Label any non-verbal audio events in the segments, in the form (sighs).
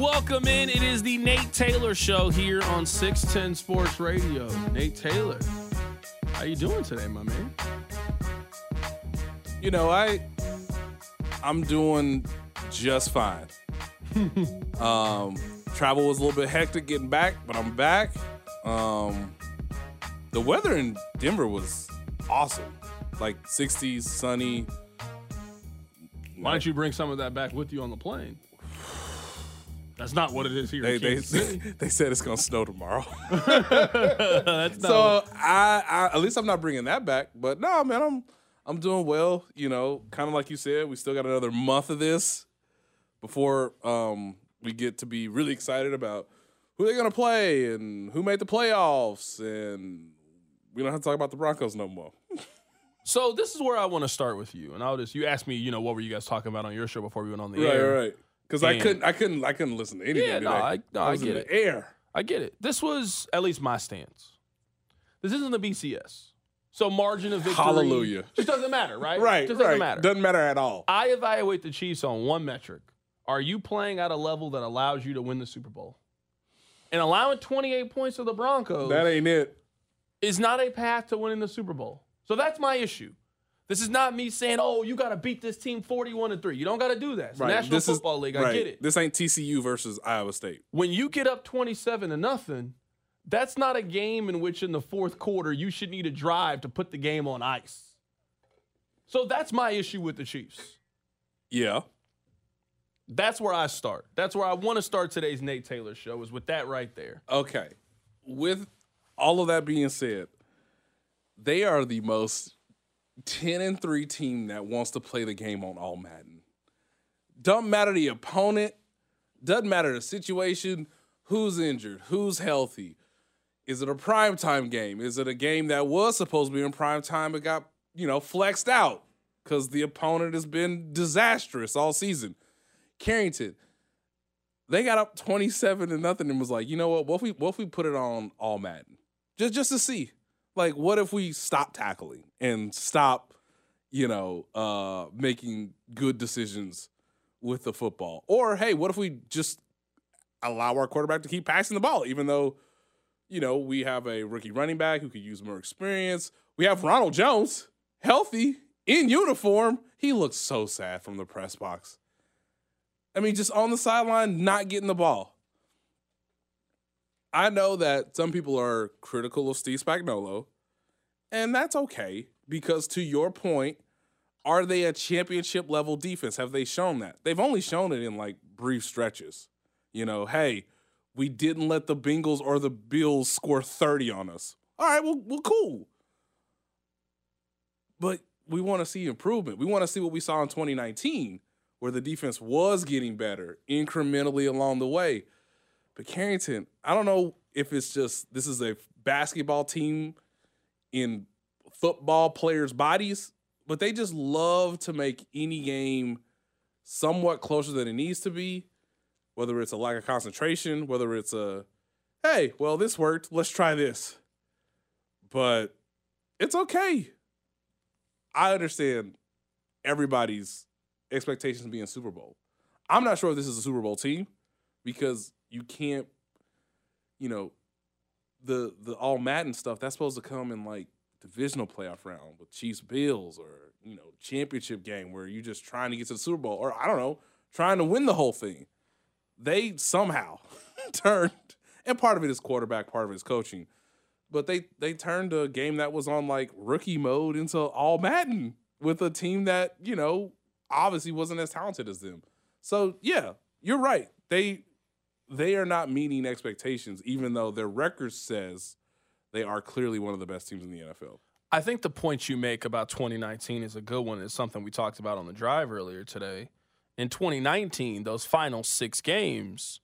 Welcome in. It is the Nate Taylor Show here on 610 Sports Radio. Nate Taylor, how you doing today, my man? You know, I I'm doing just fine. (laughs) um, travel was a little bit hectic getting back, but I'm back. Um, the weather in Denver was awesome, like 60s, sunny. Why don't you bring some of that back with you on the plane? That's not what it is here. They they, they said it's gonna snow tomorrow, (laughs) (laughs) That's so I, I at least I'm not bringing that back. But no, man, I'm I'm doing well. You know, kind of like you said, we still got another month of this before um, we get to be really excited about who they're gonna play and who made the playoffs, and we don't have to talk about the Broncos no more. (laughs) So this is where I want to start with you, and I'll just you asked me, you know, what were you guys talking about on your show before we went on the air? Right, air? right. Because I couldn't, I couldn't, I couldn't listen to anything. Yeah, no. I- no, I was in get the it. Air. I get it. This was at least my stance. This isn't the BCS, so margin of victory. Hallelujah. Just doesn't matter, right? (laughs) Right, Just right. doesn't matter. Doesn't matter at all. I evaluate the Chiefs on one metric. Are you playing at a level that allows you to win the Super Bowl? And allowing 28 points to the Broncos That ain't it. is not a path to winning the Super Bowl. So that's my issue. This is not me saying, "Oh, you got to beat this team 41 to 3." You don't got to do that. It's the National This is- Football League. I right. get it. This ain't TCU versus Iowa State. when you get up 27 to nothing, that's not a game in which in the fourth quarter you should need a drive to put the game on ice. So that's my issue with the Chiefs. Yeah. That's where I start. That's where I want to start today's Nate Taylor show is with that right there. Okay. With all of that being said, they are the most 10 and 3 team that wants to play the game on all Madden. Doesn't matter the opponent, doesn't matter the situation, who's injured, who's healthy. Is it a primetime game? Is it a game that was supposed to be in prime time but got, you know, flexed out because the opponent has been disastrous all season? Carrington, they got up 27 to nothing and was like, you know what? What if we what if we put it on all Madden? Just just to see. Like, what if we stop tackling and stop, you know, uh making good decisions with the football? Or hey, what if we just allow our quarterback to keep passing the ball, even though, you know, we have a rookie running back who could use more experience. We have Ronald Jones, healthy, in uniform. He looks so sad from the press box. I mean, just on the sideline, not getting the ball. I know that some people are critical of Steve Spagnuolo, and that's okay because, to your point, are they a championship level defense? Have they shown that? They've only shown it in like brief stretches. You know, hey, we didn't let the Bengals or the Bills score 30 on us. All right, well, well cool. But we want to see improvement. We want to see what we saw in 2019 where the defense was getting better incrementally along the way. But Carrington, I don't know if it's just this is a basketball team in football players' bodies, but they just love to make any game somewhat closer than it needs to be, whether it's a lack of concentration, whether it's a hey, well, this worked, let's try this. But it's okay. I understand everybody's expectations being Super Bowl. I'm not sure if this is a Super Bowl team because you can't, you know, the the all Madden stuff that's supposed to come in like divisional playoff round with Chiefs Bills or you know championship game where you're just trying to get to the Super Bowl or I don't know trying to win the whole thing. They somehow (laughs) turned, and part of it is quarterback, part of it is coaching, but they they turned a game that was on like rookie mode into all Madden with a team that you know obviously wasn't as talented as them. So yeah, you're right. They they are not meeting expectations, even though their record says they are clearly one of the best teams in the NFL. I think the point you make about 2019 is a good one. It's something we talked about on the drive earlier today. In 2019, those final six games,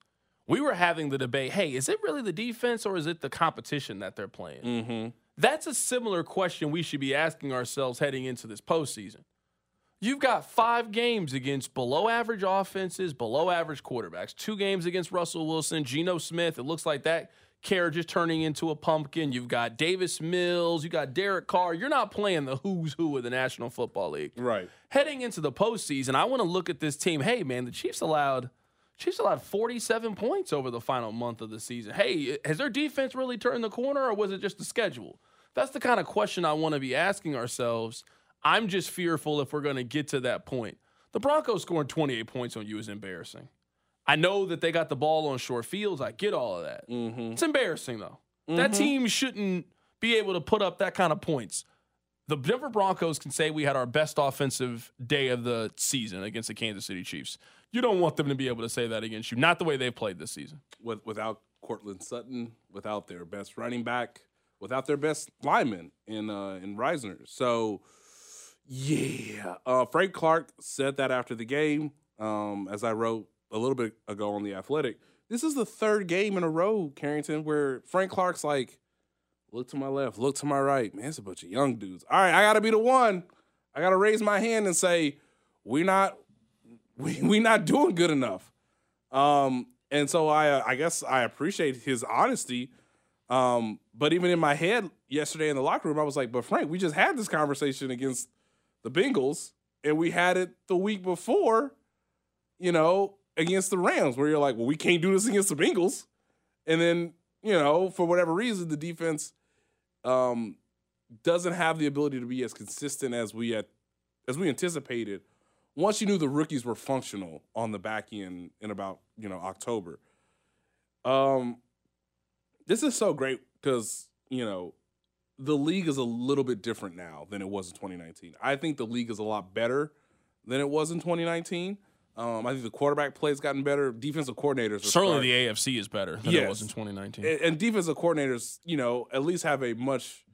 we were having the debate hey, is it really the defense or is it the competition that they're playing? Mm-hmm. That's a similar question we should be asking ourselves heading into this postseason. You've got five games against below average offenses, below average quarterbacks, two games against Russell Wilson, Geno Smith. It looks like that carriage is turning into a pumpkin. You've got Davis Mills, you got Derek Carr. You're not playing the who's who of the National Football League. Right. Heading into the postseason, I want to look at this team. Hey, man, the Chiefs allowed Chiefs allowed 47 points over the final month of the season. Hey, has their defense really turned the corner or was it just the schedule? That's the kind of question I want to be asking ourselves. I'm just fearful if we're going to get to that point. The Broncos scoring 28 points on you is embarrassing. I know that they got the ball on short fields. I get all of that. Mm-hmm. It's embarrassing, though. That team shouldn't be able to put up that kind of points. The Denver Broncos can say we had our best offensive day of the season against the Kansas City Chiefs. You don't want them to be able to say that against you. Not the way they've played this season. With, without Courtland Sutton, without their best running back, without their best lineman in uh, in Reisner. So, yeah, uh, Frank Clark said that after the game, um, as I wrote a little bit ago on the Athletic. This is the third game in a row, Carrington, where Frank Clark's like, look to my left, look to my right. Man, it's a bunch of young dudes. All right, I got to be the one. I got to raise my hand and say, we're not, we (laughs) we not doing good enough. Um, and so I I guess I appreciate his honesty. Um, but even in my head yesterday in the locker room, I was like, but Frank, we just had this conversation against the Bengals, and we had it the week before, you know, against the Rams, where you're like, well, we can't do this against the Bengals. And then, you know, for whatever reason, the defense um doesn't have the ability to be as consistent as we had as we anticipated once you knew the rookies were functional on the back end in about you know October. Um, this is so great because you know the league is a little bit different now than it was in 2019. I think the league is a lot better than it was in 2019. Um, I think the quarterback play has gotten better. Defensive coordinators are Certainly, starting- the AFC is better than it was in 2019. and, and defensive coordinators, you know, at least have a much.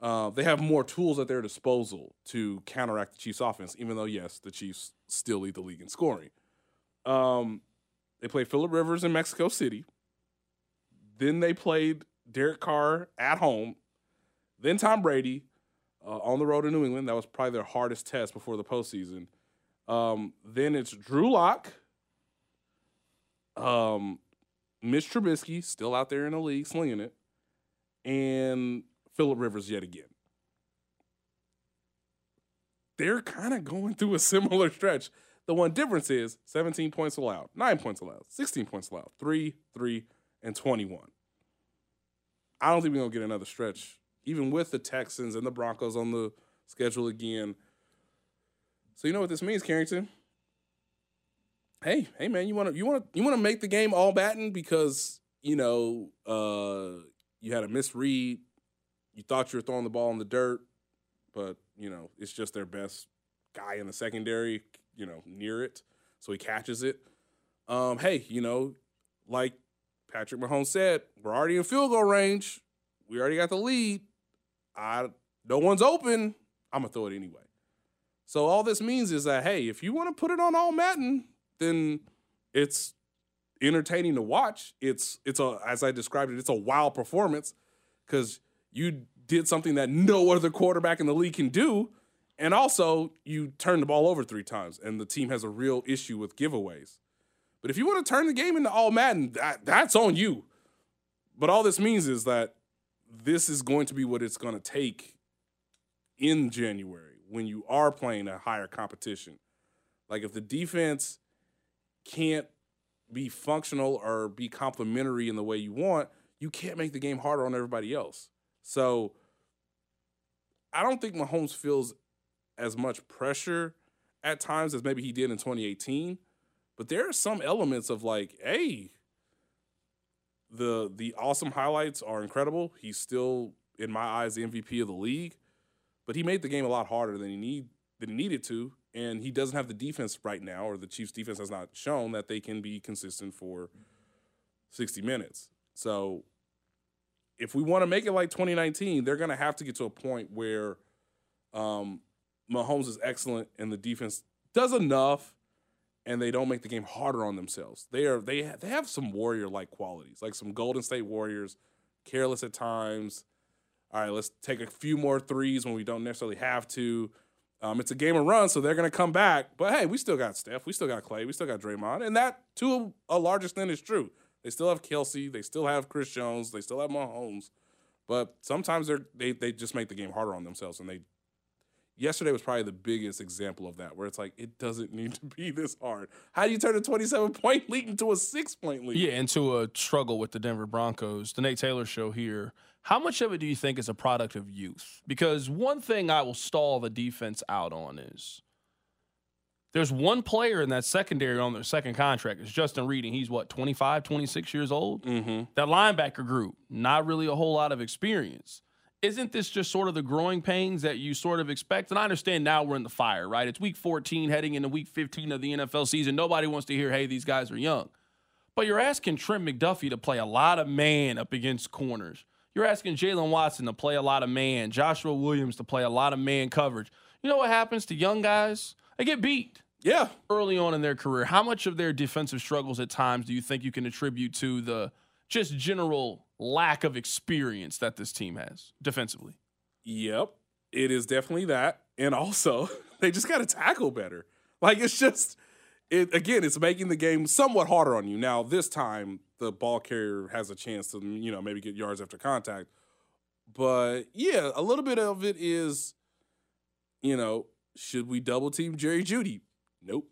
Uh, they have more tools at their disposal to counteract the Chiefs' offense, even though yes, the Chiefs still lead the league in scoring. Um, they played Philip Rivers in Mexico City. Then they played Derek Carr at home. Then Tom Brady uh, on the road in New England. That was probably their hardest test before the postseason. Um, then it's Drew Lock. Um, Mitch Trubisky still out there in the league slinging it, and Philip Rivers yet again. They're kind of going through a similar (laughs) stretch. The one difference is 17 points allowed, 9 points allowed, 16 points allowed, 3, 3, and 21. I don't think we're going to get another stretch, even with the Texans and the Broncos on the schedule again. So you know what this means, Carrington? Hey, hey man, you want to you want to you want to make the game all Madden because you know uh, you had a misread, you thought you were throwing the ball in the dirt, but you know it's just their best guy in the secondary, you know, near it, so he catches it. Um, hey, you know, like Patrick Mahomes said, we're already in field goal range. We already got the lead. I no one's open. I'm gonna throw it anyway. So all this means is that hey, if you want to put it on all Madden, then it's entertaining to watch. It's it's a as I described it, it's a wild performance because you did something that no other quarterback in the league can do, and also you turned the ball over three times, and the team has a real issue with giveaways. But if you want to turn the game into all Madden, that, that's on you. But all this means is that this is going to be what it's going to take in January when you are playing a higher competition. Like if the defense can't be functional or be complementary in the way you want, you can't make the game harder on everybody else. So I don't think Mahomes feels as much pressure at times as maybe he did in 2018. But there are some elements of like, hey, the the awesome highlights are incredible. He's still, in my eyes, the MVP of the league. But he made the game a lot harder than he need than he needed to, and he doesn't have the defense right now, or the Chiefs' defense has not shown that they can be consistent for 60 minutes. So if we want to make it like 2019, they're going to have to get to a point where um, Mahomes is excellent and the defense does enough, and they don't make the game harder on themselves. They are they they have some warrior like qualities, like some Golden State Warriors, careless at times. All right, let's take a few more threes when we don't necessarily have to. Um, it's a game of run, so they're going to come back. But hey, we still got Steph, we still got Clay, we still got Draymond, and that to a, large extent is true. They still have Kelce, they still have Chris Jones, they still have Mahomes, but sometimes they they just make the game harder on themselves, and they yesterday was probably the biggest example of that, where it's like it doesn't (laughs) need to be this hard. How do you turn a 27 point lead into a six point lead? Yeah, into a struggle with the Denver Broncos. The Nate Taylor show here. How much of it do you think is a product of youth? Because one thing I will stall the defense out on is there's one player in that secondary on their second contract. It's Justin Reid, and he's what, 25, 26 years old? Mm-hmm. That linebacker group, not really a whole lot of experience isn't this just sort of the growing pains that you sort of expect? And I understand now we're in the fire, right? It's week 14 heading into week 15 of the NFL season. Nobody wants to hear, hey, these guys are young. But you're asking Trent McDuffie to play a lot of man up against corners. You're asking Jaylen Watson to play a lot of man, Joshua Williams to play a lot of man coverage. You know what happens to young guys? They get beat. Yeah. Early on in their career. How much of their defensive struggles at times do you think you can attribute to the just general lack of experience that this team has defensively. Yep, it is definitely that. And also, (laughs) they just got to tackle better. Like it's just it again, it's making the game somewhat harder on you. Now, this time the ball carrier has a chance to, you know, maybe get yards after contact. But yeah, a little bit of it is, you know, should we double team Jerry Jeudy? Nope.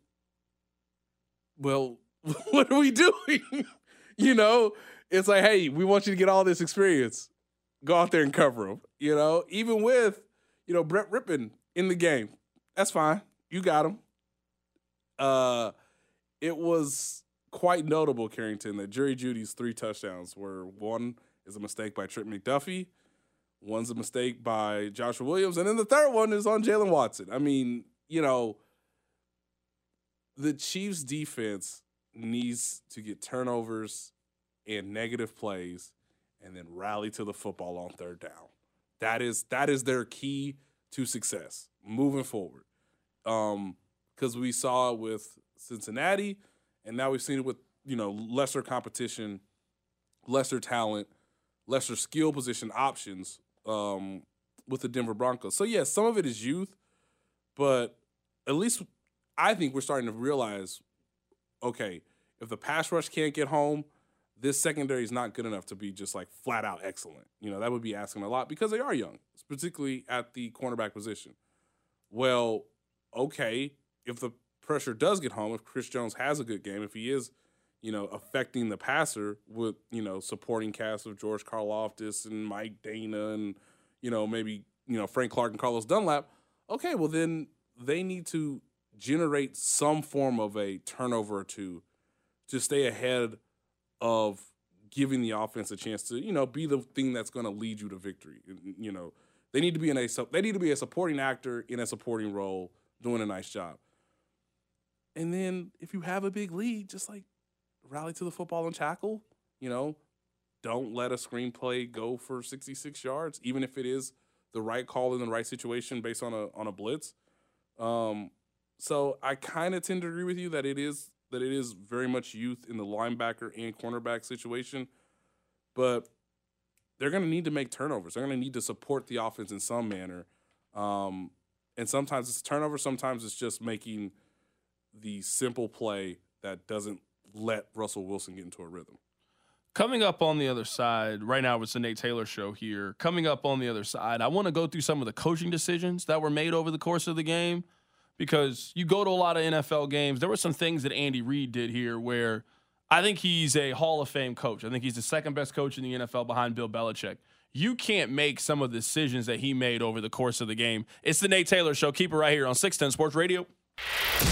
Well, (laughs) what are we doing? (laughs) you know, it's like, hey, we want you to get all this experience. Go out there and cover them. You know, even with, you know, Brett Rypien in the game. That's fine. You got him. Uh, it was quite notable, Carrington, that Jerry Jeudy's three touchdowns were one is a mistake by Trent McDuffie, one's a mistake by Joshua Williams, and then the third one is on Jaylen Watson. I mean, you know, the Chiefs defense needs to get turnovers and negative plays and then rally to the football on third down. That is that is their key to success moving forward. Um, because we saw it with Cincinnati, and now we've seen it with you know lesser competition, lesser talent, lesser skill position options um, with the Denver Broncos. So yes, some of it is youth, but at least I think we're starting to realize, okay, if the pass rush can't get home, this secondary is not good enough to be just like flat out excellent. You know, that would be asking a lot because they are young, particularly at the cornerback position. Well, okay, if the pressure does get home, if Chris Jones has a good game, if he is, you know, affecting the passer with, you know, supporting cast of George Karlaftis and Mike Danna and, you know, maybe, you know, Frank Clark and Carlos Dunlap, okay, well then they need to generate some form of a turnover or two to stay ahead – of giving the offense a chance to, you know, be the thing that's going to lead you to victory. You know, they need to be in a they need to be a supporting actor in a supporting role, doing a nice job. And then if you have a big lead, just like rally to the football and tackle. You know, don't let a screenplay go for 66 yards, even if it is the right call in the right situation based on a on a blitz. Um, so I kind of tend to agree with you that it is that it is very much youth in the linebacker and cornerback situation, but they're going to need to make turnovers. They're going to need to support the offense in some manner. Um, and sometimes it's turnover, sometimes it's just making the simple play that doesn't let Russell Wilson get into a rhythm. Coming up on the other side, right now it's the Nate Taylor show here. Coming up on the other side, I want to go through some of the coaching decisions that were made over the course of the game because you go to a lot of NFL games. There were some things that Andy Reid did here where I think he's a Hall of Fame coach. I think he's the second best coach in the NFL behind Bill Belichick. You can't make some of the decisions that he made over the course of the game. It's the Nate Taylor Show. Keep it right here on 610 Sports Radio.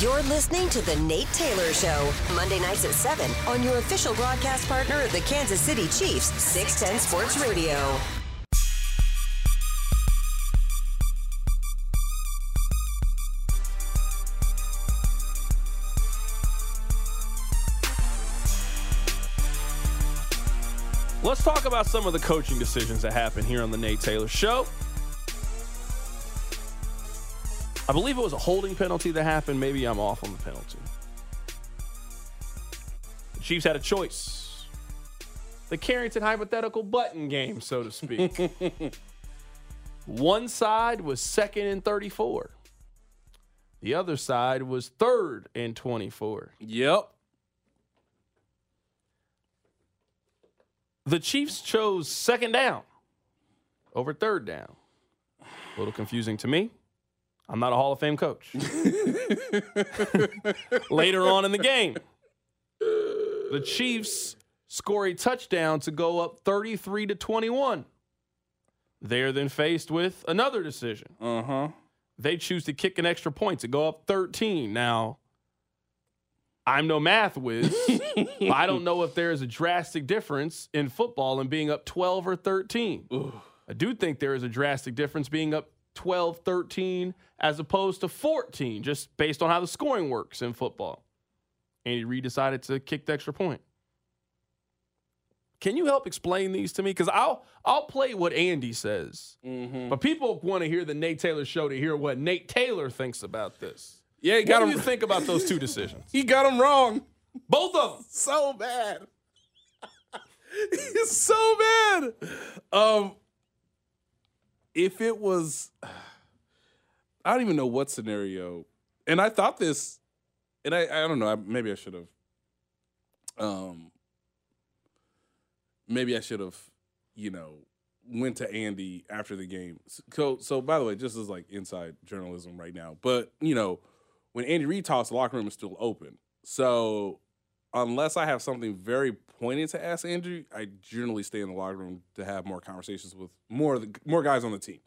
You're listening to The Nate Taylor Show, Monday nights at 7 on your official broadcast partner of the Kansas City Chiefs, 610 Sports Radio. Talk about some of the coaching decisions that happened here on the Nate Taylor Show. I believe it was a holding penalty that happened. Maybe I'm off on the penalty. The Chiefs had a choice. The Carrington hypothetical button game, so to speak. (laughs) One side was second and 34. The other side was third and 24. Yep. The Chiefs chose second down over third down. A little confusing to me. I'm not a Hall of Fame coach. (laughs) Later on in the game, the Chiefs score a touchdown to go up 33 to 21. They are then faced with another decision. Uh huh. They choose to kick an extra point to go up 13. Now, I'm no math whiz. but I don't (laughs) know if there is a drastic difference in football and being up 12 or 13. I do think there is a drastic difference being up 12, 13 as opposed to 14, just based on how the scoring works in football. Andy Reid decided to kick the extra point. Can you help explain these to me? Because I'll I'll play what Andy says, mm-hmm. but people want to hear the Nate Taylor show to hear what Nate Taylor thinks about this. Yeah, he What got do him. you think about those two decisions? (laughs) He got him wrong. Both of them. so bad. it's (laughs) so bad. Um, if it was, (sighs) I don't even know what scenario. And I thought this, and I, I don't know. I, maybe I should have. Um, maybe I should have, you know, went to Andy after the game. So, so by the way, just as like inside journalism right now, but you know, when Andy Reid talks, the locker room is still open. So unless I have something very pointed to ask Andrew, I generally stay in the locker room to have more conversations with more the, more guys on the team.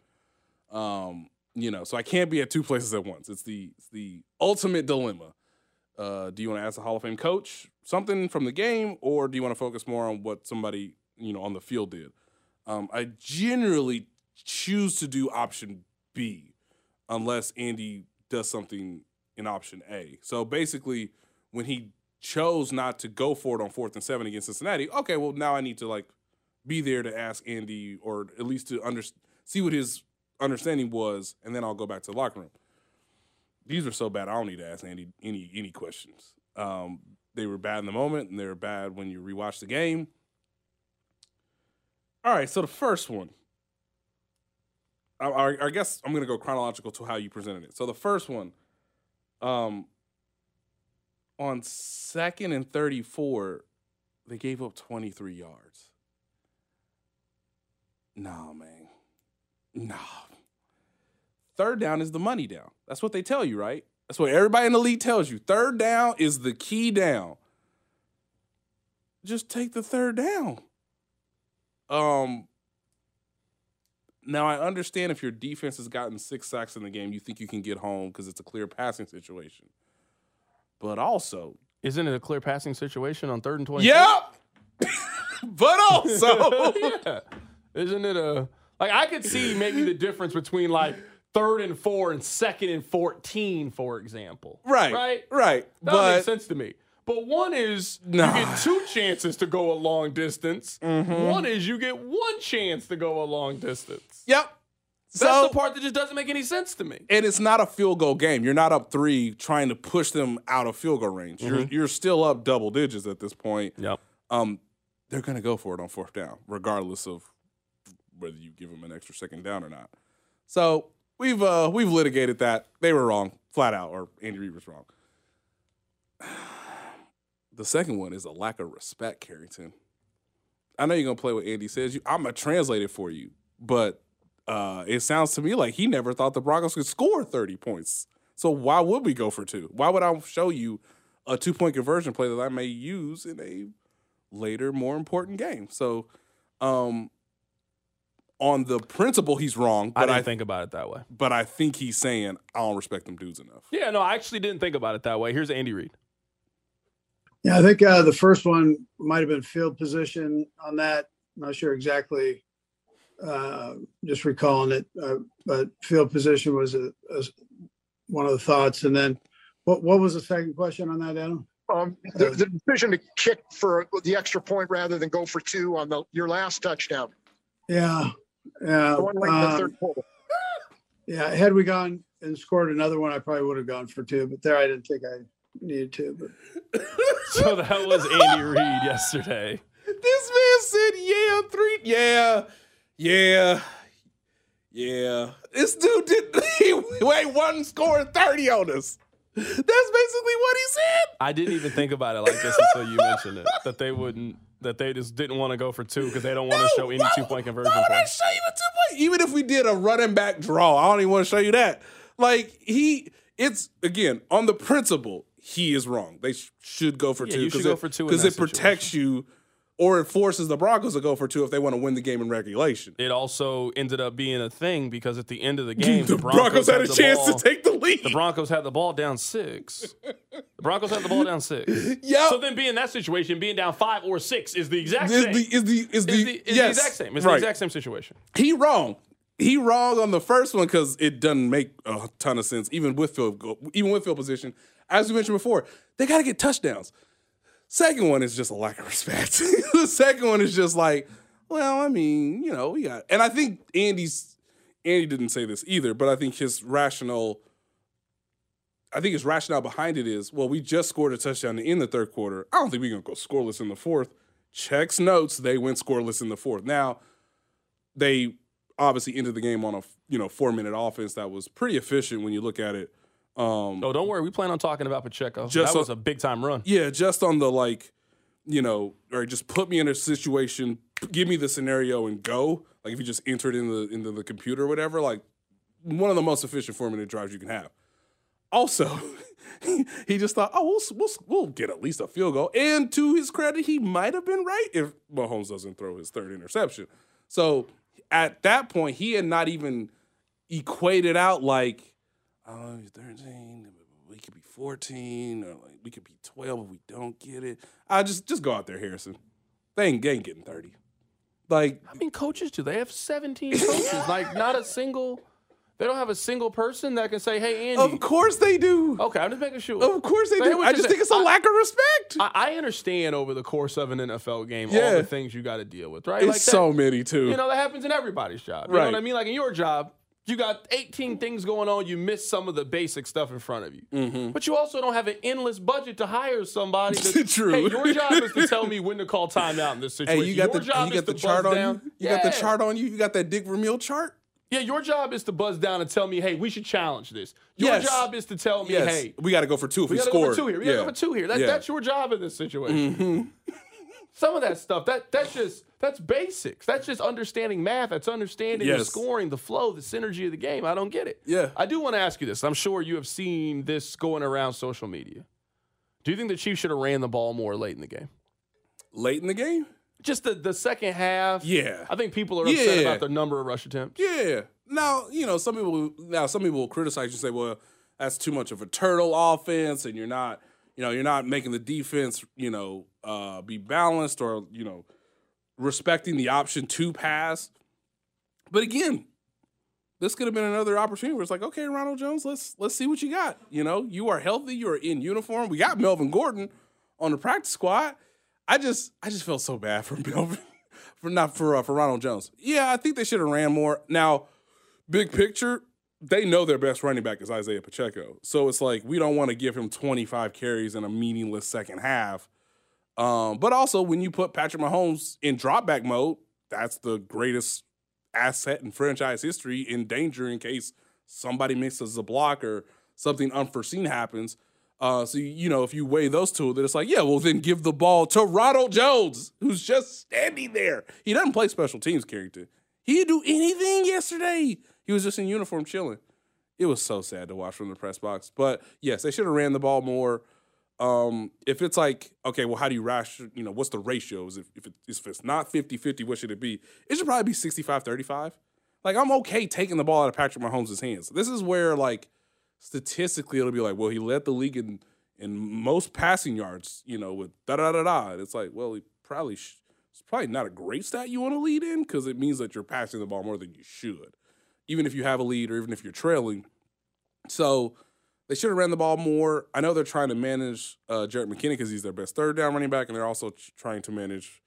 Um, you know, so I can't be at two places at once. It's the it's the ultimate dilemma. Uh, do you want to ask the Hall of Fame coach something from the game, or do you want to focus more on what somebody you know on the field did? Um, I generally choose to do option B, unless Andy does something in option A. So basically, when he chose not to go for it on fourth and seven against Cincinnati, okay, well now I need to like be there to ask Andy or at least to under see what his understanding was, and then I'll go back to the locker room. These are so bad, I don't need to ask Andy any any questions. Um, they were bad in the moment, and they were bad when you rewatch the game. All right, so the first one. I, I, I guess I'm going to go chronological to how you presented it. So the first one, um, on second and 34, they gave up 23 yards. Nah, man. Nah. Third down is the money down. That's what they tell you, right? That's what everybody in the league tells you. Third down is the key down. Just take the third down. Um, now I understand if your defense has gotten six sacks in the game, you think you can get home because it's a clear passing situation. But also, Isn't it a clear passing situation on third and 20? yep. (laughs) but also, (laughs) yeah. Isn't it a like I could see maybe the difference between like third and four and second and 14, for example. right, Right? right. That but makes sense to me. But one is Nah. Mm-hmm. you get two chances to go a long distance. One is you get one chance to go a long distance. yep. That's so, the part that just doesn't make any sense to me. and it's not a field goal game. You're not up three trying to push them out of field goal range. You're you're still up double digits at this point. Yep. Um, they're gonna go for it on fourth down, regardless of whether you give them an extra second down or not. So we've uh we've litigated that. They were wrong, flat out, or Andy Reid was wrong. (sighs) (sighs) (sighs) The second one is a lack of respect, Carrington. I know you're gonna play what Andy says. You, I'm gonna translate it for you, but uh, it sounds to me like he never thought the Broncos could score 30 points. So why would we go for two? Why would I show you a two point conversion play that I may use in a later, more important game? So, um, on the principle, he's wrong, I but didn't I, think about it that way. but I think he's saying I don't respect them dudes enough. Yeah, no, I actually didn't think about it that way. Here's Andy Reid. Yeah, I think uh, the first one might have been field position on that. I'm not sure exactly. Uh, just recalling it, uh, but field position was a, a, one of the thoughts. And then, what what was the second question on that, Adam? Um, the, the decision to kick for the extra point rather than go for two on the your last touchdown, Yeah, yeah, the one late the um, yeah. Had we gone and scored another one, I probably would have gone for two. But there, I didn't think I needed to. But (laughs) So that was Andy Reid yesterday. This man said, "Yeah, three, yeah, yeah, yeah." This dude did. (laughs) He wait one scored thirty on us. That's basically what he said. I didn't even think about it like this until you mentioned it. That they wouldn't, that they just didn't want to go for two because they don't want to show any why- two point conversion Why would I points. show you a two point? Even if we did a running back draw, I don't even want to show you that. Like he, it's again on the principle. He is wrong. They sh- should go for Yeah, two you should it, go for two because it protects you, or it forces the Broncos to go for two if they want to win the game in regulation. It also ended up being a thing because at the end of the (laughs) game, the Broncos, had a chance ball- to take the lead. The Broncos had the ball down six. The Broncos had the ball down six. (laughs) Yep. So then, being in that situation, being down five or six is the exact is same. the is the is the, is the, is yes, the exact same. It's right. the exact same situation. He wrong. He wrong on the first one because it doesn't make a ton of sense, even with field goal, even with field position. As we mentioned before, they got to get touchdowns. Second one is just a lack of respect. (laughs) the second one is just like, well, I mean, you know, we got, and I think Andy's Andy didn't say this either, but I think his rational, I think his rationale behind it is, well, we just scored a touchdown in the third quarter. I don't think we're gonna go scoreless in the fourth. Checks notes, they went scoreless in the fourth. Now, they obviously ended the game on a you know four minute offense that was pretty efficient when you look at it. Um, Oh, don't worry. We plan on talking about Pacheco. Just that was so- a big time run. yeah, just on the like, you know, or just put me in a situation, give me the scenario and go. Like if you just enter it in the into the computer or whatever, like one of the most efficient four minute drives you can have. Also, (laughs) he just thought, oh, we'll, we'll we'll get at least a field goal. And to his credit, he might have been right if Mahomes doesn't throw his third interception. So at that point, he had not even equated out like, oh, he's 13, we could be 14, or like we could be 12 if we don't get it. I just just go out there, Harrison. They ain't, they ain't getting 30. Like, I mean, coaches do they have? 17 coaches. like, (laughs) not a single. They don't have a single person that can say, hey, Andy. of course they do. Okay, I'm just making sure. Of course they Say do. I just think it's a I- lack of respect. I, I understand over the course of an NFL game all the things you got to deal with, right? it's like that, so many too. You know, that happens in everybody's job. You know Right. what I mean? Like in your job, you got 18 things going on. You miss some of the basic stuff in front of you. Mm-hmm. But you also don't have an endless budget to hire somebody. (laughs) To, True. Hey, your job is to tell me (laughs) when to call timeout in this hey, situation. you got your the job you got the to chart on down. you. You got the chart on you. You got that Dick Vermeil chart. Yeah, your job is to buzz down and tell me, hey, we should challenge this. Your Yes. job is to tell me, Yes, hey, we got to go for two if we, we score. go for two here. We gotta go for two here. That, Yeah. Mm-hmm. That's your job in this situation. Some of that stuff, that that's just that's basics. That's just understanding math. That's understanding the scoring, the flow, the synergy of the game. I don't get it. Yeah. I do want to ask you this. I'm sure you have seen this going around social media. Do you think the Chiefs should have ran the ball more late in the game? late in the game. Just the, the second half. Yeah. I think people are upset Yeah. about the number of rush attempts. Yeah. Now, you know, some people now some people will criticize you and say, well, that's too much of a turtle offense and you're not, you know, you're not making the defense, you know, uh, be balanced or, you know, respecting the option to pass. But again, this could have been another opportunity where it's like, okay, Ronald Jones, let's let's see what you got. You know, you are healthy, you are in uniform. We got Melvin Gordon on the practice squad. I just I just felt so bad for (laughs) Melvin, for not for uh, for Ronald Jones. Yeah, I think they should have ran more. Now, big picture, they know their best running back is Isaiah Pacheco. So it's like we don't want to give him 25 carries in a meaningless second half. Um, but also when you put Patrick Mahomes in drop back mode, that's the greatest asset in franchise history in danger in case somebody misses a block or something unforeseen happens. Uh, so you know, if you weigh those two, then it's like, yeah, well, then give the ball to Ronald Jones, who's just standing there. He doesn't play special teams, Carrington. He didn't do anything yesterday. He was just in uniform chilling. It was so sad to watch from the press box. But yes, they should have ran the ball more. Um, if it's like, okay, well, how do you ration, you know, what's the ratios? If, if, it, if it's not 50 50, what should it be? It should probably be 65 35. Like, I'm okay taking the ball out of Patrick Mahomes' hands. This is where, like, statistically, it'll be like, well, he led the league in, in most passing yards, you know, with da da da da. It's like, well, he probably, sh- it's probably not a great stat you want to lead in because it means that you're passing the ball more than you should, even if you have a lead or even if you're trailing. So, they should have ran the ball more. I know they're trying to manage uh, Jerick McKinnon because he's their best third down running back, and they're also trying to manage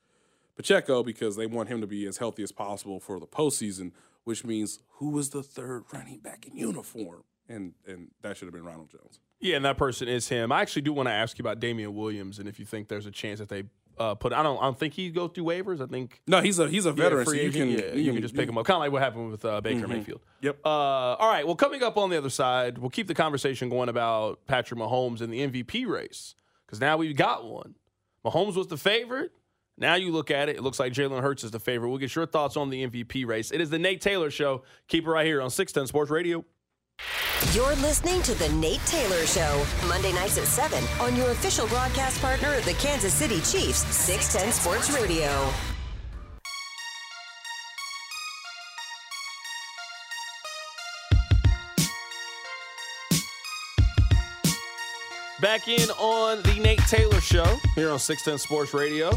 Pacheco because they want him to be as healthy as possible for the postseason, which means who was the third running back in uniform? And and that should have been Ronald Jones. Yeah, and that person is him. I actually do want to ask you about Damien Williams and if you think there's a chance that they uh, put. I don't. I don't think he'd go through waivers. I think No, he's a he's a veteran, free so you agent, can yeah, you, can just pick him up. Kind of like what happened with uh, Baker Mayfield. Yep. Uh, all right. Well, coming up on the other side, we'll keep the conversation going about Patrick Mahomes and the MVP race because now we've got one. Mahomes was the favorite. Now you look at it, it looks like Jalen Hurts is the favorite. We'll get your thoughts on the MVP race. It is the Nate Taylor Show. Keep it right here on 610 Sports Radio. You're listening to The Nate Taylor Show, Monday nights at 7 on your official broadcast partner the Kansas City Chiefs, 610 Sports Radio. Back in on the Nate Taylor Show here on 610 Sports Radio.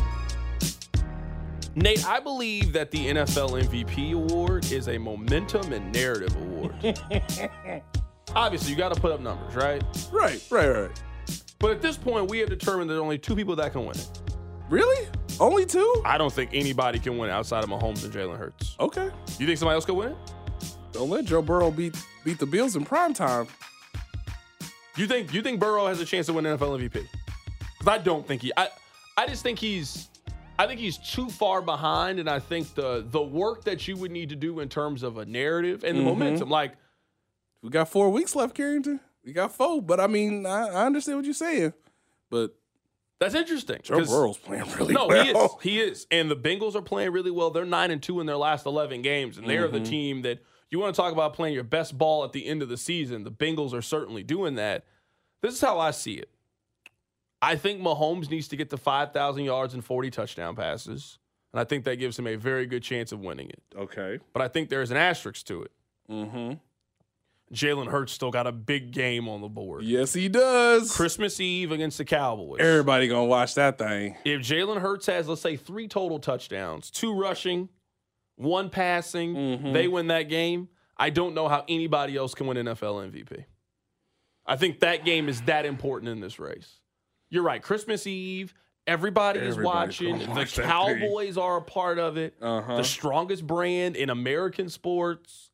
Nate, I believe that the NFL MVP award is a momentum and narrative award. (laughs) Obviously, you got to put up numbers, right? Right, right, right. But at this point, we have determined there are only two people that can win it. Really? Only two? I don't think anybody can win it outside of Mahomes and Jalen Hurts. Okay. You think somebody else could win it? Don't let Joe Burrow beat beat the Bills in prime time. You think you think Burrow has a chance to win NFL MVP? Because I don't think he. I I just think he's. I think he's too far behind, and I think the the work that you would need to do in terms of a narrative and the mm-hmm. momentum, like We got four weeks left, Carrington. We got four, but I mean, I, I understand what you're saying. But that's interesting. Joe Burrow's playing really No, well. No, he is. He is. And the Bengals are playing really well. They're nine and two in their last eleven games, and they're the mm-hmm. team that you want to talk about playing your best ball at the end of the season. The Bengals are certainly doing that. This is how I see it. I think Mahomes needs to get to five thousand yards and forty touchdown passes, and I think that gives him a very good chance of winning it. Okay. But I think there's an asterisk to it. Mm-hmm. Jalen Hurts still got a big game on the board. Yes, he does. Christmas Eve against the Cowboys. Everybody gonna watch that thing. if Jalen Hurts has, let's say, three total touchdowns, two rushing, one passing, Mhm. they win that game. I don't know how anybody else can win NFL MVP. I think that game is that important in this race. You're right. Christmas Eve, everybody is Everybody's watching. gonna The watch that thing. Cowboys are a part of it. Uh-huh. The strongest brand in American sports.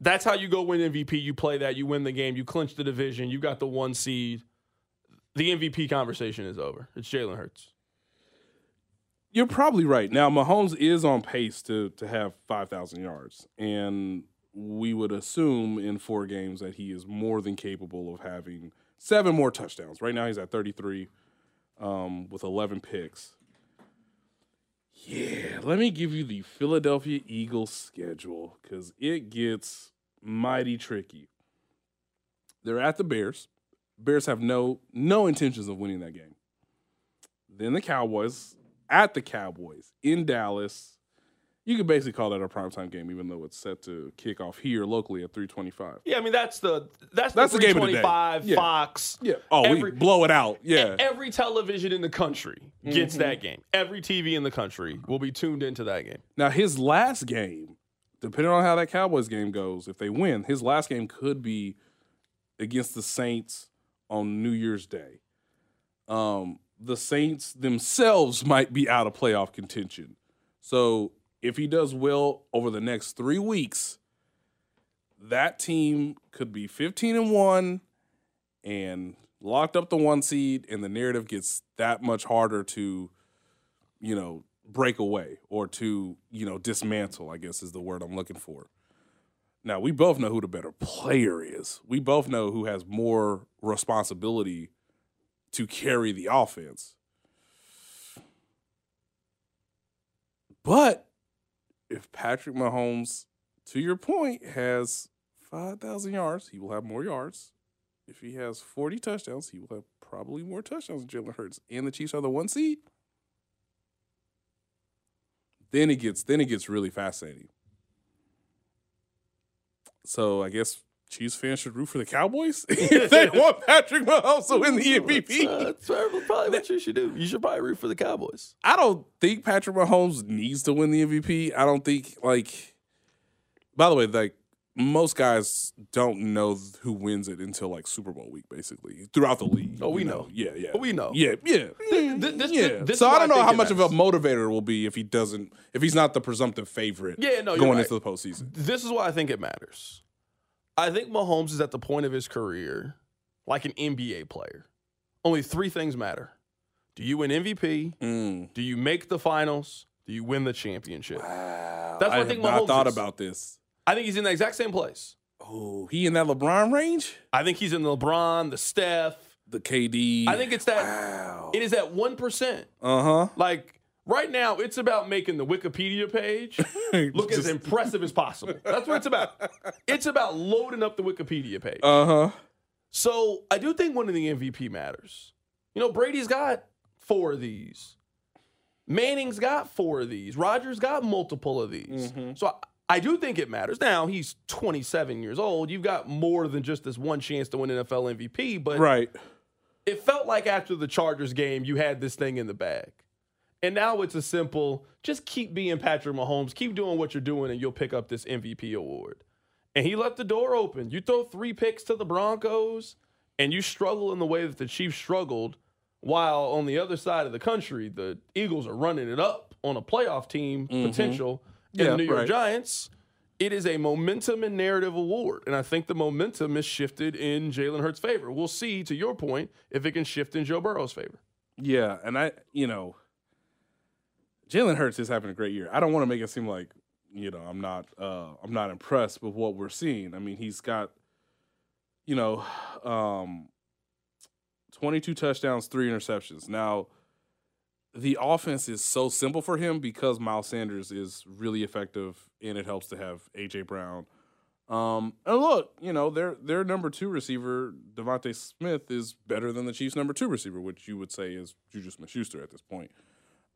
That's how you go win MVP. You play that, you win the game, you clinch the division, you got the one seed. The MVP conversation is over. It's Jalen Hurts. You're probably right. Now Mahomes is on pace to to have five thousand yards, and we would assume in four games that he is more than capable of having seven more touchdowns. Right now he's at thirty three, um, with eleven picks. Yeah, let me give you the Philadelphia Eagles schedule because it gets mighty tricky. They're at the Bears. Bears have no no intentions of winning that game. Then the Cowboys at the Cowboys in Dallas. You could basically call that a primetime game, even though it's set to kick off here locally at 325. Yeah, I mean that's the that's, That's the the game of the day. Yeah. Fox. Yeah. Oh, Every- we blow it out. Yeah. Every television in the country gets Mm-hmm. that game. Every TV in the country will be tuned into that game. Now, his last game, depending on how that Cowboys game goes, if they win, his last game could be against the Saints on New Year's Day. Um, the Saints themselves might be out of playoff contention. So if he does well over the next three weeks, that team could be 15 and 1 and locked up the one seed, and the narrative gets that much harder to, you know, break away or to, you know, dismantle, I guess is the word I'm looking for. Now, we both know who the better player is. We both know who has more responsibility to carry the offense. But if Patrick Mahomes, to your point, has 5,000 yards, he will have more yards. If he has 40 touchdowns, he will have probably more touchdowns than Jalen Hurts. And the Chiefs are the one seed. Then it gets then it gets really fascinating. So I guess Chiefs fans should root for the Cowboys (laughs) (laughs) if they want Patrick Mahomes to win the MVP. Uh, that's probably what you should do. You should probably root for the Cowboys. I don't think Patrick Mahomes needs to win the MVP. I don't think like. By the way, like most guys don't know who wins it until like Super Bowl week, basically throughout the league. Oh, we you know. Yeah, yeah, We know. Yeah, yeah, (laughs) Th- th- this- yeah. this is so I don't know how much of a motivator it will be if he doesn't, if he's not the presumptive favorite. Yeah, no, going right. into the postseason. This is why I think it matters. I think Mahomes is at the point of his career like an NBA player. Only three things matter. Do you win MVP? Mm. Do you make the finals? Do you win the championship? Wow, That's what I have think Mahomes thought is. about this. I think he's in the exact same place. Oh, he in that LeBron range, I think he's in the LeBron, the Steph. the KD. I think it's that Wow. it is at 1%. Uh huh. Like Right now, it's about making the Wikipedia page (laughs) look as impressive as possible. That's what it's about. (laughs) It's about loading up the Wikipedia page. Uh huh. So I do think winning the MVP matters. You know, Brady's got four of these. Manning's got four of these. Rodgers got multiple of these. So I, I do think it matters. Now he's 27 years old. You've got more than just this one chance to win NFL MVP, but Right. it felt like after the Chargers game, you had this thing in the bag. And now it's a simple just keep being Patrick Mahomes, keep doing what you're doing, and you'll pick up this MVP award. And he left the door open. You throw three picks to the Broncos, and you struggle in the way that the Chiefs struggled, while on the other side of the country, the Eagles are running it up on a playoff team mm-hmm. potential in Yeah, the New York right. Giants. It is a momentum and narrative award. And I think the momentum is shifted in Jalen Hurts' favor. We'll see, to your point, if it can shift in Joe Burrow's favor. Yeah, and I, you know, Jalen Hurts is having a great year. I don't want to make it seem like, you know, I'm not, uh, I'm not impressed with what we're seeing. I mean, he's got, you know, um, 22 touchdowns, three interceptions. Now, the offense is so simple for him because Miles Sanders is really effective, and it helps to have AJ Brown. Um, and look, you know, their their number two receiver, DeVonta Smith, is better than the Chiefs' number two receiver, which you would say is Juju Smith Schuster at this point.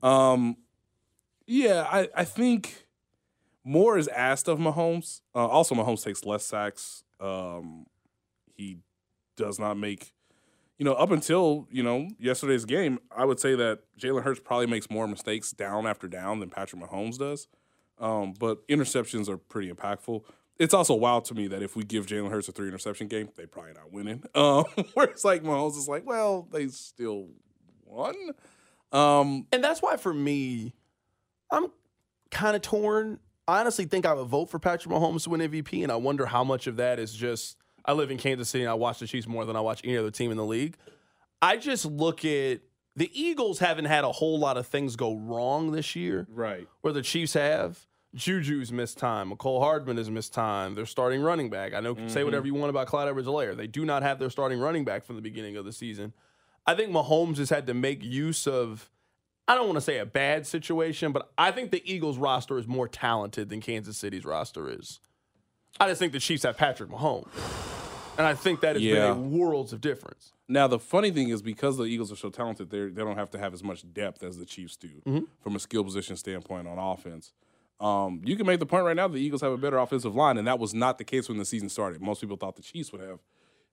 Um, yeah, I, I think more is asked of Mahomes. Uh, also, Mahomes takes less sacks. Um, he does not make, you know, up until, you know, yesterday's game, I would say that Jalen Hurts probably makes more mistakes down after down than Patrick Mahomes does. Um, but interceptions are pretty impactful. It's also wild to me that if we give Jalen Hurts a three interception game, they probably not winning. (laughs) Um, where it's like Mahomes is like, well, they still won. Um, And that's why for me, I'm kind of torn. I honestly think I would vote for Patrick Mahomes to win MVP, and I wonder how much of that is just I live in Kansas City and I watch the Chiefs more than I watch any other team in the league. I just look at the Eagles haven't had a whole lot of things go wrong this year, right. where the Chiefs have. Juju's missed time. Mecole Hardman has missed time. They're starting running back. I know say mm-hmm. whatever you want about Clyde Edwards-Helaire. They do not have their starting running back from the beginning of the season. I think Mahomes has had to make use of I don't want to say a bad situation, but I think the Eagles roster is more talented than Kansas City's roster is. I just think the Chiefs have Patrick Mahomes. And I think that has Yeah. been a worlds of difference. Now the funny thing is because the Eagles are so talented, they they don't have to have as much depth as the Chiefs do from a skill position standpoint on offense. Um, you can make the point right now the Eagles have a better offensive line, and that was not the case when the season started. Most people thought the Chiefs would have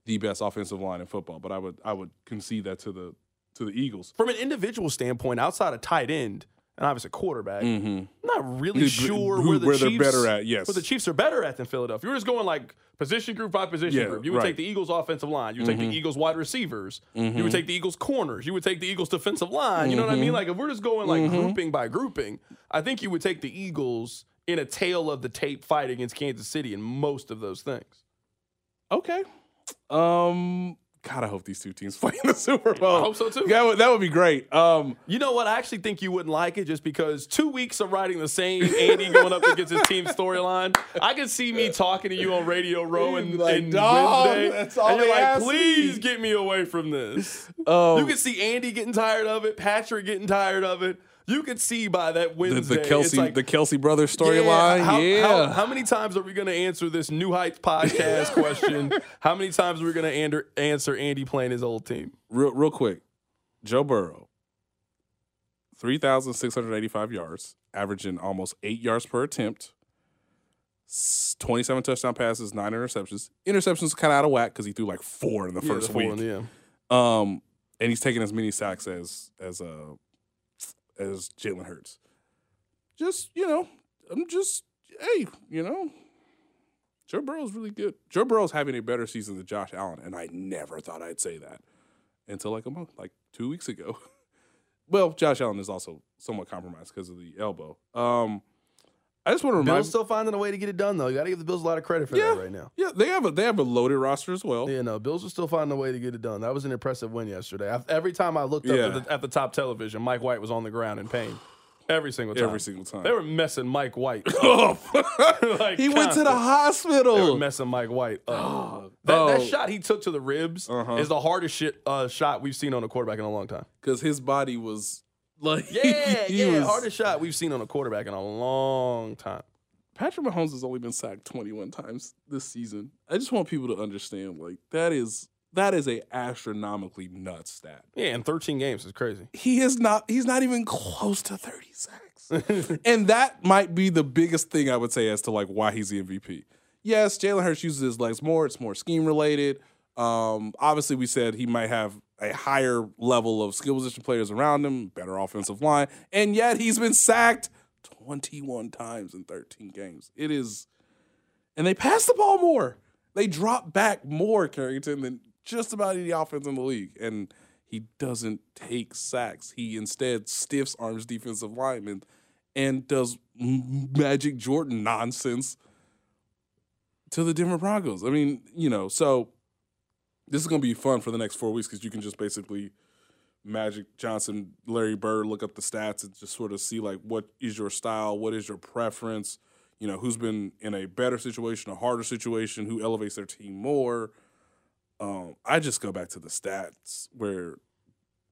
the best offensive line in football, but I would I would concede that to the to the Eagles. From an individual standpoint, outside of tight end and obviously quarterback, mm-hmm. I'm not really sure who- where the where they're better at, yes. Where the Chiefs are better at than Philadelphia. You're just going like position group by position Yeah, group. You would right. take the Eagles offensive line. You would take the mm-hmm. Eagles wide receivers. You would mm-hmm. take the Eagles corners. You would take the Eagles defensive line. You know what I mean? Like if we're just going like grouping by grouping, I think you would take the Eagles in a tail of the tape fight against Kansas City in most of those things. Okay. Um, God, I hope these two teams (laughs) play in the Super Bowl. I hope so, too. That would, that would be great. Um, You know what? I actually think you wouldn't like it just because two weeks of writing the same Andy going up against his team storyline. I can see me talking to you on Radio Row and, like, and Wednesday, that's all and you're like, please me." get me away from this. um, you can see Andy getting tired of it, Patrick getting tired of it. You can see by that the, Wednesday. the it's Kelce like, the Kelce brothers storyline. how, Yeah. How, how many times are we going to answer this New Heights podcast (laughs) question? How many times are we going to answer Andy playing his old team? real real quick, Joe Burrow, three thousand six hundred eighty five yards, averaging almost eight yards per attempt. Twenty seven touchdown passes, nine interceptions. Interceptions kind of out of whack because he threw like four in the Yeah, first the week. the end. Um, and he's taking as many sacks as as uh as Jalen Hurts. Just you know, I'm just hey, you know, Joe Burrow's really good. Joe Burrow's having a better season than Josh Allen, and I never thought I'd say that until like a month, like two weeks ago. (laughs) well, Josh Allen is also somewhat compromised because of the elbow. Um, I just want to remind. Bill's still finding a way to get it done, though. You got to give the Bills a lot of credit for yeah, that right now. yeah, they have a they have a loaded roster as well. Yeah, no, Bills are still finding a way to get it done. That was an impressive win yesterday. I, every time I looked up Yeah. at, the, at the top television, Mike White was on the ground in pain. Every single time. Every single time. They were messing Mike White. (laughs) up. Oh, Like, he went to the constant. They were hospital. messing Mike White up. (gasps) that, that Oh. shot he took to the ribs Uh-huh. is the hardest shit, uh, shot we've seen on a quarterback in a long time. because his body was Like (laughs) Yeah, yeah. was- Hardest shot we've seen on a quarterback in a long time. Patrick Mahomes has only been sacked 21 times this season. I just want people to understand, like that is that is a astronomically nuts stat. Yeah, in 13 games is crazy. He is not. He's not even close to 30 sacks, (laughs) and that might be the biggest thing I would say as to like why he's the MVP. Yes, Jalen Hurts uses his legs more. It's more scheme related. Um, obviously, we said he might have a higher level of skill position players around him, better offensive line, and yet he's been sacked 21 times in 13 games. It is, and they pass the ball more. They drop back more, Carrington, than just about any offense in the league. And he doesn't take sacks. He instead stiffs arms defensive linemen and does Magic Jordan nonsense to the Denver Broncos. I mean, you know, so this is going to be fun for the next four weeks because you can just basically Magic Johnson, Larry Bird, look up the stats and just sort of see like what is your style, what is your preference, you know, who's been in a better situation, a harder situation, who elevates their team more. Um, I just go back to the stats where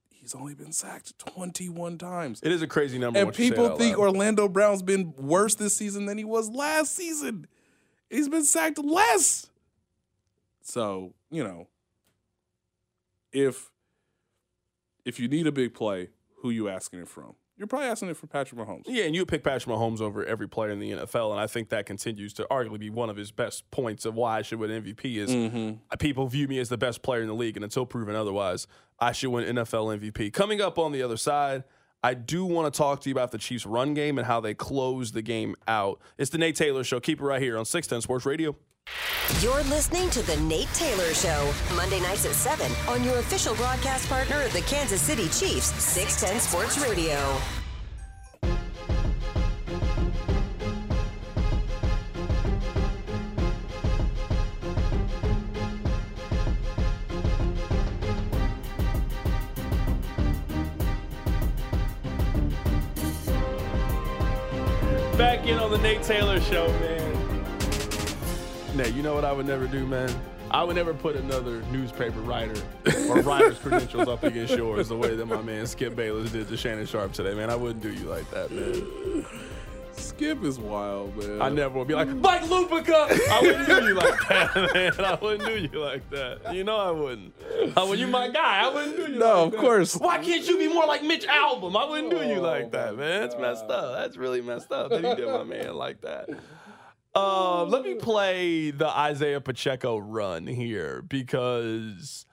he's only been sacked 21 times. It is a crazy number. And once you say it people think. Orlando Brown's been worse this season than he was last season. He's been sacked less. So, you know, if if you need a big play, who you asking it from? You're probably asking it for Patrick Mahomes. Yeah, and you pick Patrick Mahomes over every player in the NFL, and I think that continues to arguably be one of his best points of why I should win MVP. Is Mm-hmm. people view me as the best player in the league, and until proven otherwise, I should win NFL MVP. Coming up on the other side, I do want to talk to you about the Chiefs' run game and how they close the game out. It's the Nate Taylor Show. Keep it right here on 610 Sports Radio. You're listening to The Nate Taylor Show, Monday nights at 7 on your official broadcast partner of the Kansas City Chiefs, 610 Sports Radio. Back in on the Nate Taylor Show, man. You know what I would never do, man? I would never put another newspaper writer or writer's credentials up against yours the way that my man Skip Bayless did to Shannon Sharpe today, man. I wouldn't do you like that, man. Skip is wild, man. I never would be like, Mike Lupica! I wouldn't do you like that, (laughs) man. I wouldn't do you like that. You know I wouldn't. I would, you my guy. I wouldn't do you No, like of that. course. Why can't you be more like Mitch Albom? I wouldn't do you Oh, like that, man. That's messed up. That's really messed up that you did my man like that. Uh, let me play the Isaiah Pacheco run here because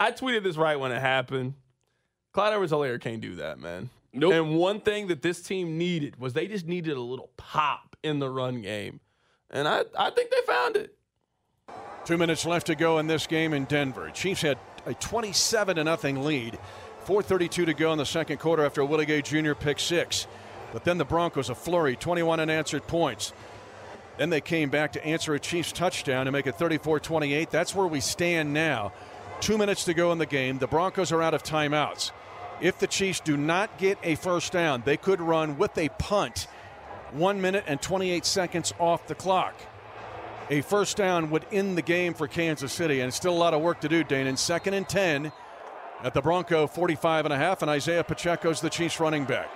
I tweeted this right when it happened. Clyde edwards helaire can't do that, man. Nope. And one thing that this team needed was they just needed a little pop in the run game. And I, I think they found it. Two minutes left to go in this game in Denver. Chiefs had a 27 to nothing lead. 4:32 to go in the second quarter after Willie Gay Jr. pick six. But then the Broncos a flurry, 21 unanswered points. Then they came back to answer a Chiefs touchdown to make it 34-28. That's where we stand now. Two minutes to go in the game. The Broncos are out of timeouts. If the Chiefs do not get a first down, they could run with a punt. One minute and 28 seconds off the clock a first down would end the game for Kansas City, and still a lot of work to do, Dane. In second and 10 at the Bronco 45 and a half, and Isaiah Pacheco's the Chiefs running back.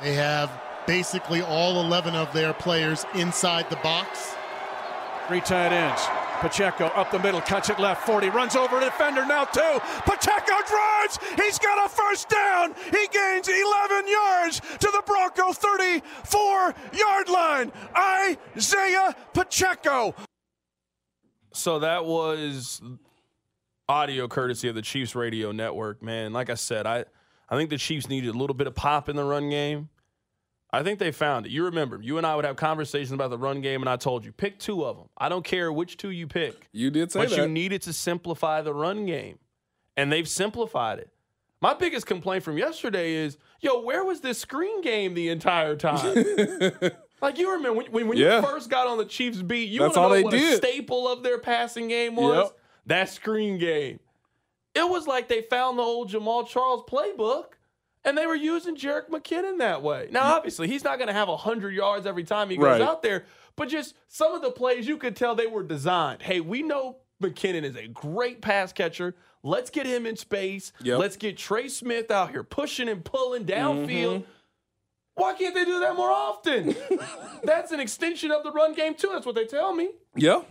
They have basically all 11 of their players inside the box. Three tight ends. Pacheco up the middle, cuts it left 40, runs over a defender now two. Pacheco drives. He's got a first down. He gains 11 yards to the Bronco 34 yard line. Isaiah Pacheco. So that was audio courtesy of the Chiefs radio network, man. Like I said, I, I think the Chiefs needed a little bit of pop in the run game. I think they found it. You remember, you and I would have conversations about the run game, and I told you, pick two of them. I don't care which two you pick. You did say but that. you needed to simplify the run game, and they've simplified it. My biggest complaint from yesterday is, yo, where was this screen game the entire time? (laughs) like you remember when, when, when Yeah. you first got on the Chiefs beat, you That's all know they what a did. staple of their passing game was? Yep. That screen game. It was like they found the old Jamaal Charles playbook. And they were using Jerick McKinnon that way. Now, mm. obviously, he's not going to have 100 yards every time he goes Right. out there, but just some of the plays you could tell they were designed. Hey, we know McKinnon is a great pass catcher. Let's get him in space. Yep. Let's get Trey Smith out here pushing and pulling downfield. Mm-hmm. Why can't they do that more often? (laughs) That's an extension of the run game too. That's what they tell me. Yeah,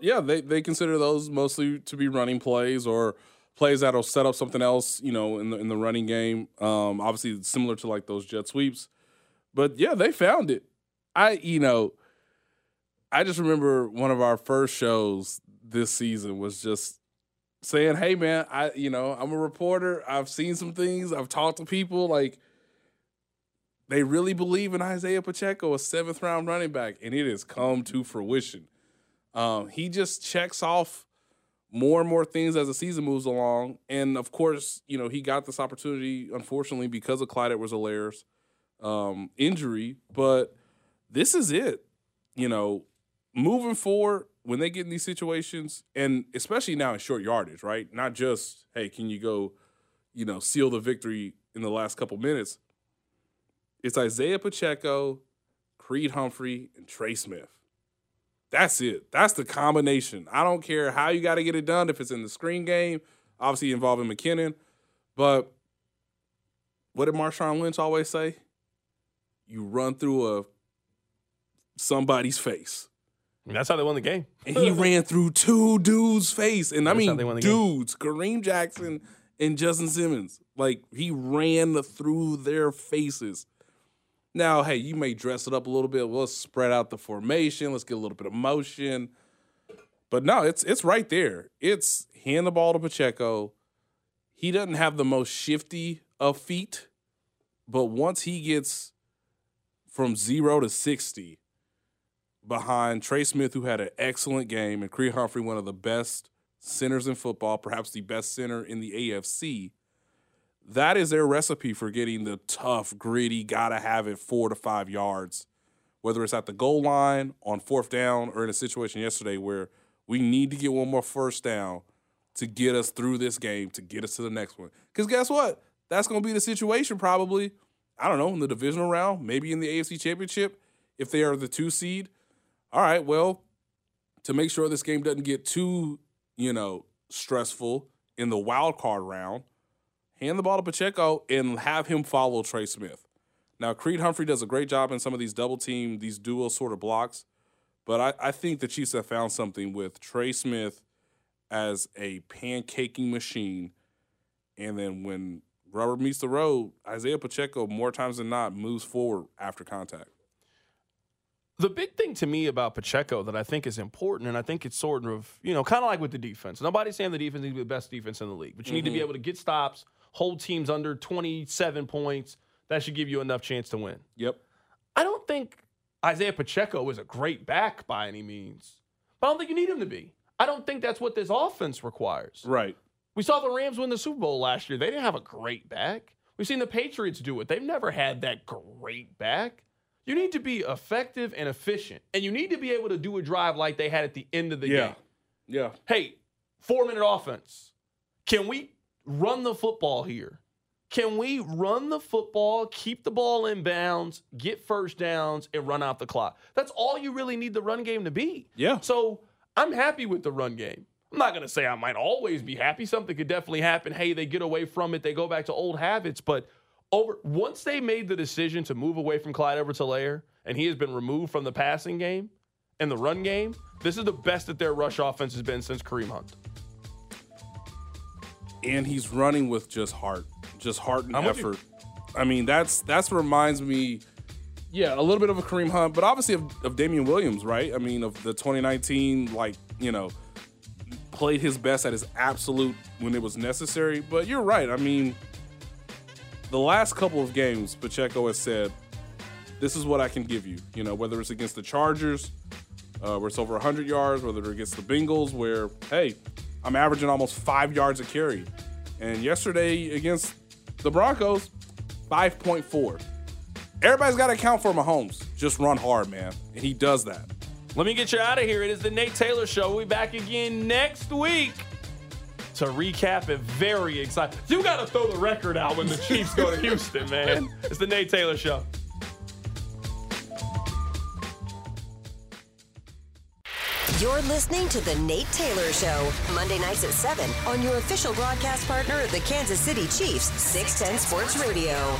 yeah, they they consider those mostly to be running plays or plays that'll set up something else, you know, in the in the running game. Um, obviously similar to like those jet sweeps, but yeah, they found it. I you know, I just remember one of our first shows this season was just saying, "Hey, man, I you know I'm a reporter. I've seen some things. I've talked to people like." They really believe in Isaiah Pacheco, a seventh round running back, and it has come to fruition. Um, he just checks off more and more things as the season moves along. And of course, you know, he got this opportunity, unfortunately, because of Clyde Edwards Helaire's um, injury. But this is it. You know, moving forward, when they get in these situations, and especially now in short yardage, right? Not just, hey, can you go, you know, seal the victory in the last couple minutes? It's Isaiah Pacheco, Creed Humphrey, and Trey Smith. That's it. That's the combination. I don't care how you got to get it done. If it's in the screen game, obviously involving McKinnon, but what did Marshawn Lynch always say? You run through a somebody's face, that's how they won the game. and he (laughs) ran through two dudes' face, and I That's mean the game. dudes, Kareem Jackson and Justin Simmons. Like he ran through their faces. Now, hey, you may dress it up a little bit. Let's spread out the formation. Let's get a little bit of motion. But no, it's it's right there. It's hand the ball to Pacheco. He doesn't have the most shifty of feet, but once he gets from zero to sixty behind Trey Smith, who had an excellent game, and Creed Humphrey, one of the best centers in football, perhaps the best center in the AFC. That is their recipe for getting the tough, gritty, gotta have it four to five yards, whether it's at the goal line, on fourth down, or in a situation yesterday where we need to get one more first down to get us through this game, to get us to the next one. Because guess what? That's going to be the situation probably, I don't know, in the divisional round, maybe in the AFC Championship, if they are the two seed. All right, well, to make sure this game doesn't get too, you know, stressful in the wild card round, hand the ball to Pacheco and have him follow Trey Smith. Now, Creed Humphrey does a great job in some of these double team, these dual sort of blocks, but I, I think the Chiefs have found something with Trey Smith as a pancaking machine. And then when rubber meets the road, Isaiah Pacheco, more times than not, moves forward after contact. The big thing to me about Pacheco that I think is important, and I think it's sort of, you know, kind of like with the defense. Nobody's saying the defense needs to be the best defense in the league, but you need to be mm-hmm. able to get stops, hold teams under 27 points. That should give you enough chance to win. Yep. I don't think Isaiah Pacheco is a great back by any means, but I don't think you need him to be. I don't think that's what this offense requires. Right. We saw the Rams win the Super Bowl last year. They didn't have a great back. We've seen the Patriots do it. They've never had that great back. You need to be effective and efficient, and you need to be able to do a drive like they had at the end of the Yeah. game. Yeah. Hey, four minute offense. Can we run the football here? Can we run the football, keep the ball in bounds, get first downs, and run out the clock? That's all you really need the run game to be. Yeah. So I'm happy with the run game. I'm not going to say I might always be happy. Something could definitely happen. Hey, they get away from it, they go back to old habits. But over once they made the decision to move away from Clyde Edwards Helaire, and he has been removed from the passing game and the run game, this is the best that their rush offense has been since Kareem Hunt. And he's running with just heart, just heart and I'm effort. I mean, that's that's reminds me, yeah, a little bit of a Kareem Hunt, but obviously of, of Damien Williams, right? I mean, of the 2019, like you know, played his best at his absolute when it was necessary. But you're right. I mean, the last couple of games, Pacheco has said, "This is what I can give you." You know, whether it's against the Chargers, uh, where it's over 100 yards, whether it's against the Bengals, where hey, I'm averaging almost five yards a carry, and yesterday against the Broncos, 5.4. Everybody's got to account for Mahomes. Just run hard, man, and he does that. Let me get you out of here. It is the Nate Taylor Show. We'll be back again next week to recap it. Very excited. You got to throw the record out when the Chiefs go to (laughs) Houston, man. It's the Nate Taylor Show. You're listening to The Nate Taylor Show, Monday nights at 7 on your official broadcast partner of the Kansas City Chiefs, 610 Sports Radio.